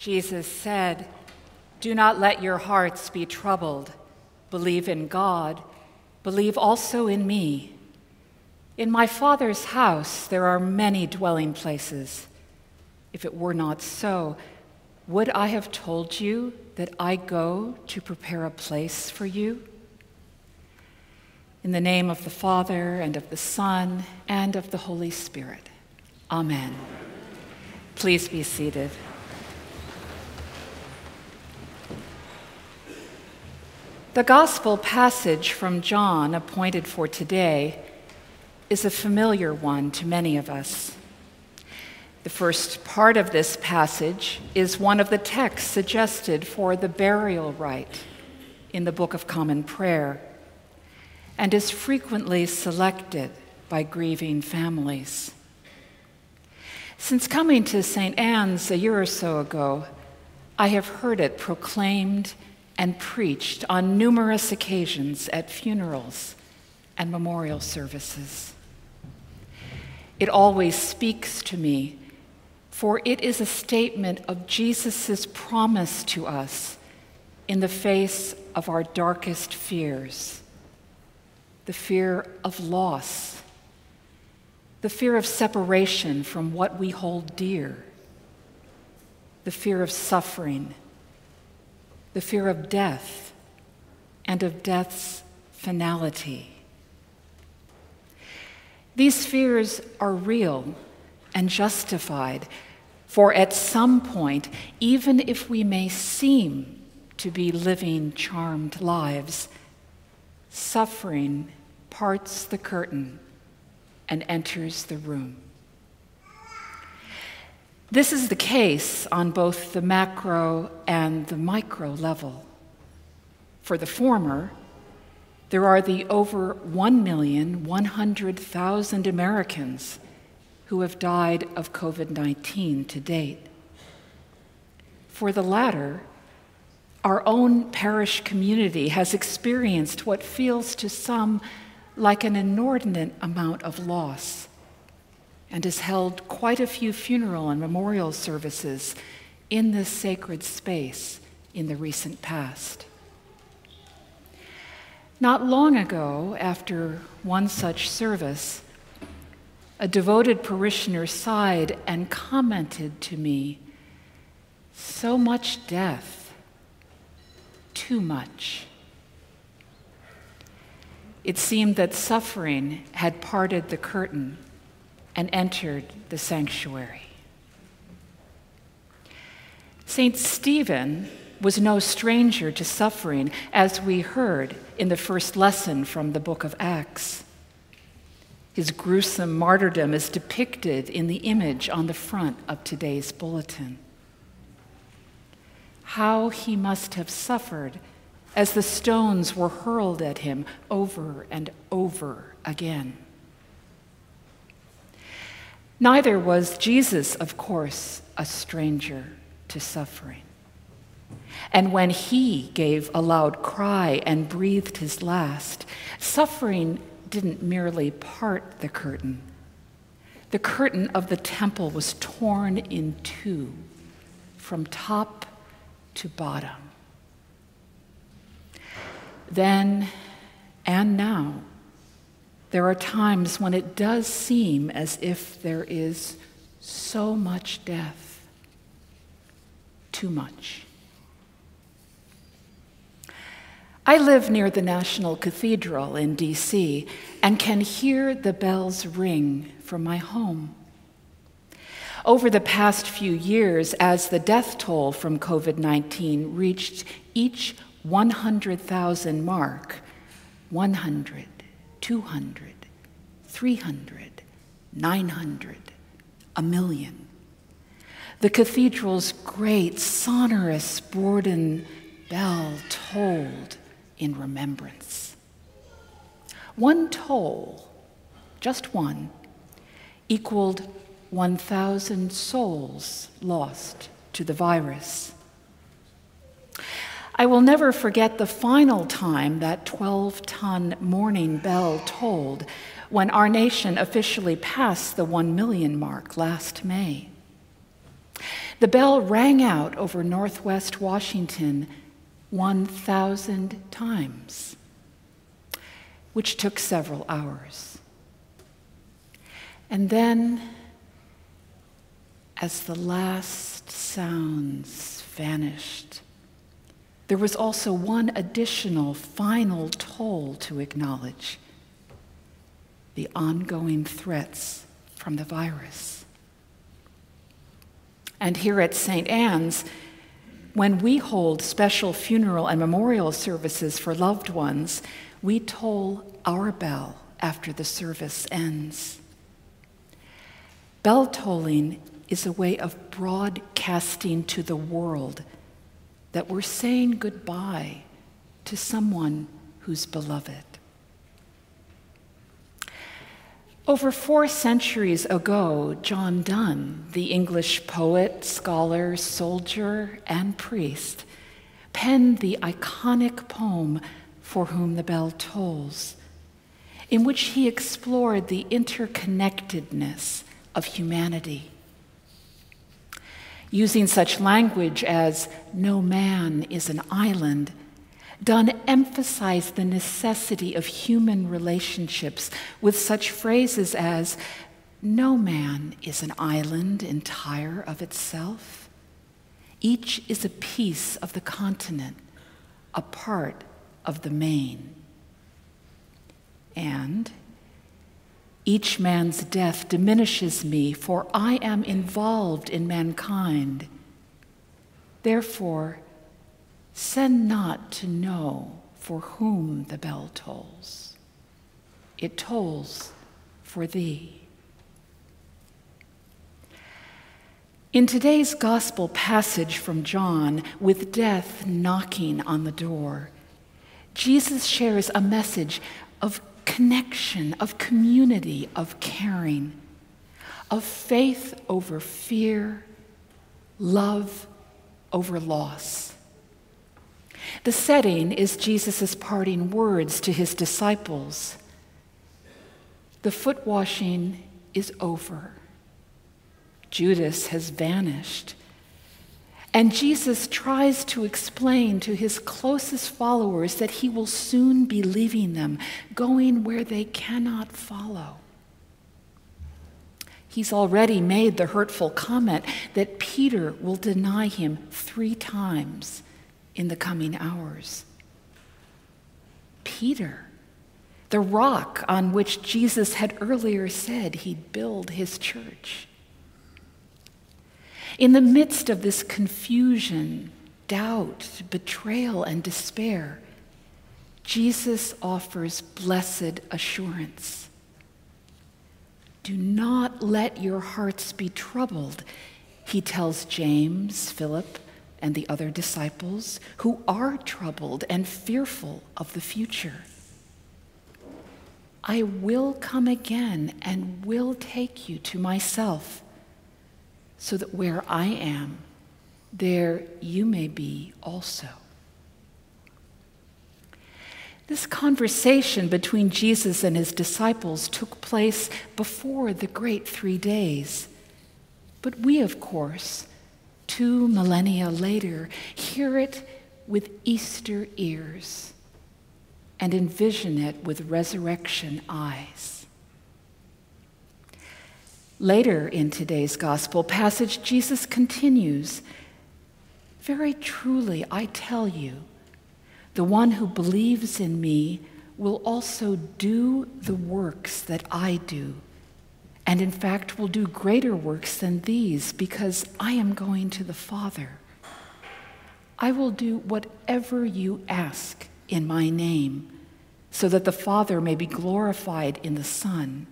Jesus said, Do not let your hearts be troubled. Believe in God, believe also in me. In my Father's house there are many dwelling places. If it were not so, would I have told you that I go to prepare a place for you? In the name of the Father, and of the Son, and of the Holy Spirit. Amen. Please be seated. The gospel passage from John appointed for today is a familiar one to many of us. The first part of this passage is one of the texts suggested for the burial rite in the Book of Common Prayer and is frequently selected by grieving families. Since coming to St. Anne's a year or so ago, I have heard it proclaimed and preached on numerous occasions at funerals and memorial services. It always speaks to me, for it is a statement of Jesus' promise to us in the face of our darkest fears the fear of loss, the fear of separation from what we hold dear, the fear of suffering the fear of death and of death's finality. These fears are real and justified, for at some point, even if we may seem to be living charmed lives, suffering parts the curtain and enters the room. This is the case on both the macro and the micro level. For the former, there are the over 1,100,000 Americans who have died of COVID 19 to date. For the latter, our own parish community has experienced what feels to some like an inordinate amount of loss and has held quite a few funeral and memorial services in this sacred space in the recent past. Not long ago, after one such service, a devoted parishioner sighed and commented to me, So much death, too much. It seemed that suffering had parted the curtain and entered the sanctuary. St. Stephen was no stranger to suffering, as we heard in the first lesson from the book of Acts. His gruesome martyrdom is depicted in the image on the front of today's bulletin. How he must have suffered as the stones were hurled at him over and over again. Neither was Jesus, of course, a stranger to suffering. And when he gave a loud cry and breathed his last, suffering didn't merely part the curtain. The curtain of the temple was torn in two from top to bottom. Then and now, there are times when it does seem as if there is so much death, too much. I live near the National Cathedral in DC and can hear the bells ring from my home. Over the past few years, as the death toll from COVID 19 reached each 100,000 mark, 100, 200, 300, 900, a million. The cathedral's great sonorous Bourdon bell tolled in remembrance. One toll, just one, equaled 1,000 souls lost to the virus. I will never forget the final time that 12 ton mourning bell tolled when our nation officially passed the 1 million mark last May. The bell rang out over northwest Washington 1,000 times, which took several hours. And then, as the last sounds vanished, there was also one additional final toll to acknowledge the ongoing threats from the virus. And here at St. Anne's, when we hold special funeral and memorial services for loved ones, we toll our bell after the service ends. Bell tolling is a way of broadcasting to the world that we're saying goodbye to someone who's beloved. Over four centuries ago, John Donne, the English poet, scholar, soldier, and priest, penned the iconic poem For Whom the Bell Tolls, in which he explored the interconnectedness of humanity. Using such language as, no man is an island, Donne emphasized the necessity of human relationships with such phrases as, No man is an island entire of itself. Each is a piece of the continent, a part of the main. And each man's death diminishes me, for I am involved in mankind. Therefore, Send not to know for whom the bell tolls. It tolls for thee. In today's gospel passage from John, with death knocking on the door, Jesus shares a message of connection, of community, of caring, of faith over fear, love over loss. The setting is Jesus' parting words to his disciples. The foot washing is over. Judas has vanished. And Jesus tries to explain to his closest followers that he will soon be leaving them, going where they cannot follow. He's already made the hurtful comment that Peter will deny him three times in the coming hours. Peter, the rock on which Jesus had earlier said he'd build his church. In the midst of this confusion, doubt, betrayal, and despair, Jesus offers blessed assurance. Do not let your hearts be troubled, he tells James, Philip, and the other disciples who are troubled and fearful of the future. I will come again and will take you to myself, so that where I am, there you may be also. This conversation between Jesus and his disciples took place before the great three days. But we, of course, two millennia later, hear it with Easter ears and envision it with resurrection eyes. Later in today's gospel passage, Jesus continues Very truly, I tell you, the one who believes in me will also do the works that I do and in fact will do greater works than these because I am going to the Father. I will do whatever you ask in my name, so that the Father may be glorified in the Son.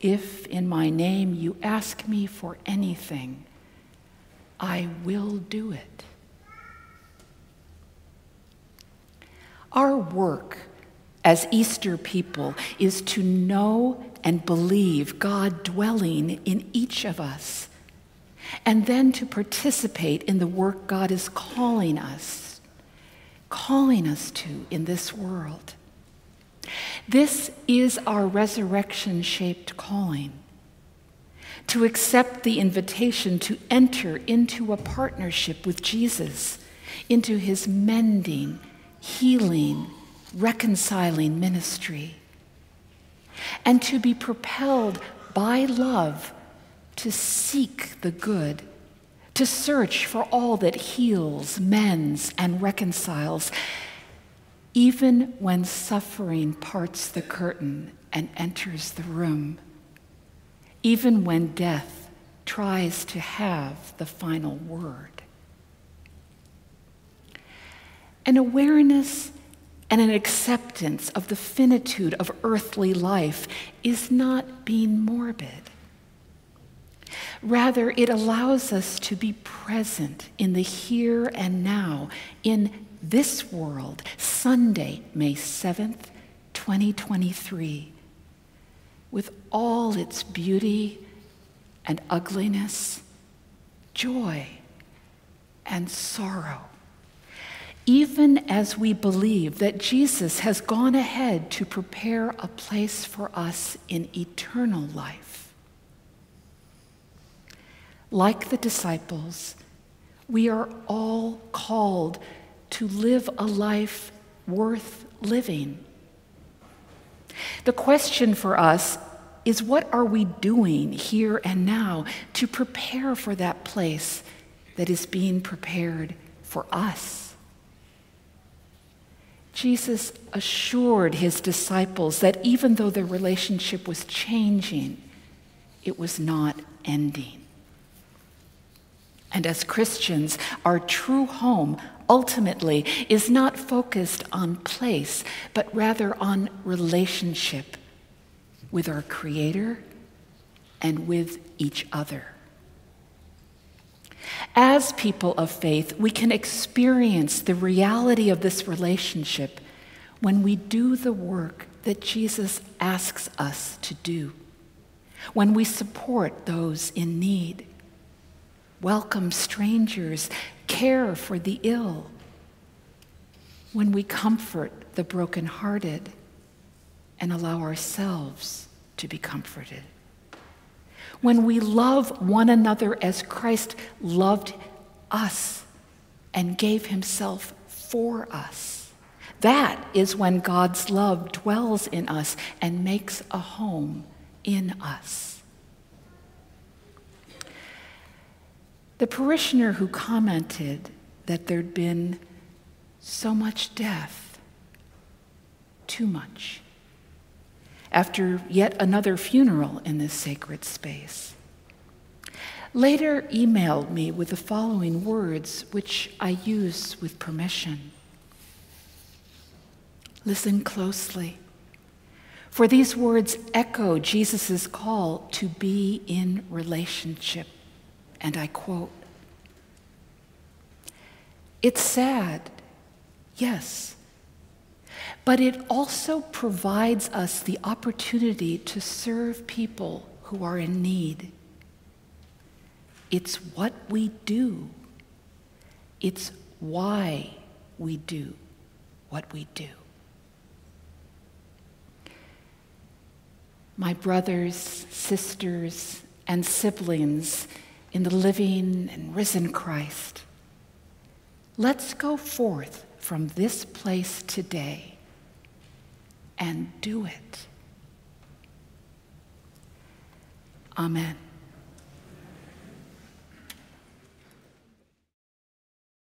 If in my name you ask me for anything, I will do it. Our work as Easter people is to know and believe God dwelling in each of us, and then to participate in the work God is calling us, calling us to in this world. This is our resurrection shaped calling to accept the invitation to enter into a partnership with Jesus, into his mending, healing, reconciling ministry, and to be propelled by love to seek the good, to search for all that heals, mends, and reconciles, even when suffering parts the curtain and enters the room, even when death tries to have the final word. An awareness and an acceptance of the finitude of earthly life is not being morbid. Rather, it allows us to be present in the here and now, in this world, Sunday, May 7th, 2023, with all its beauty and ugliness, joy and sorrow. Even as we believe that Jesus has gone ahead to prepare a place for us in eternal life. Like the disciples, we are all called to live a life worth living. The question for us is what are we doing here and now to prepare for that place that is being prepared for us? Jesus assured his disciples that even though their relationship was changing, it was not ending. And as Christians, our true home ultimately is not focused on place, but rather on relationship with our Creator and with each other. As people of faith, we can experience the reality of this relationship when we do the work that Jesus asks us to do, when we support those in need welcome strangers, care for the ill, when we comfort the brokenhearted and allow ourselves to be comforted, when we love one another as Christ loved us and gave himself for us. That is when God's love dwells in us and makes a home in us. The parishioner who commented that there'd been so much death, too much, after yet another funeral in this sacred space, later emailed me with the following words, which I use with permission. Listen closely, for these words echo Jesus' call to be in relationship and I quote It's sad, yes, but it also provides us the opportunity to serve people who are in need. It's what we do, it's why we do what we do. My brothers, sisters, and siblings in the living and risen Christ. Let's go forth from this place today and do it. Amen.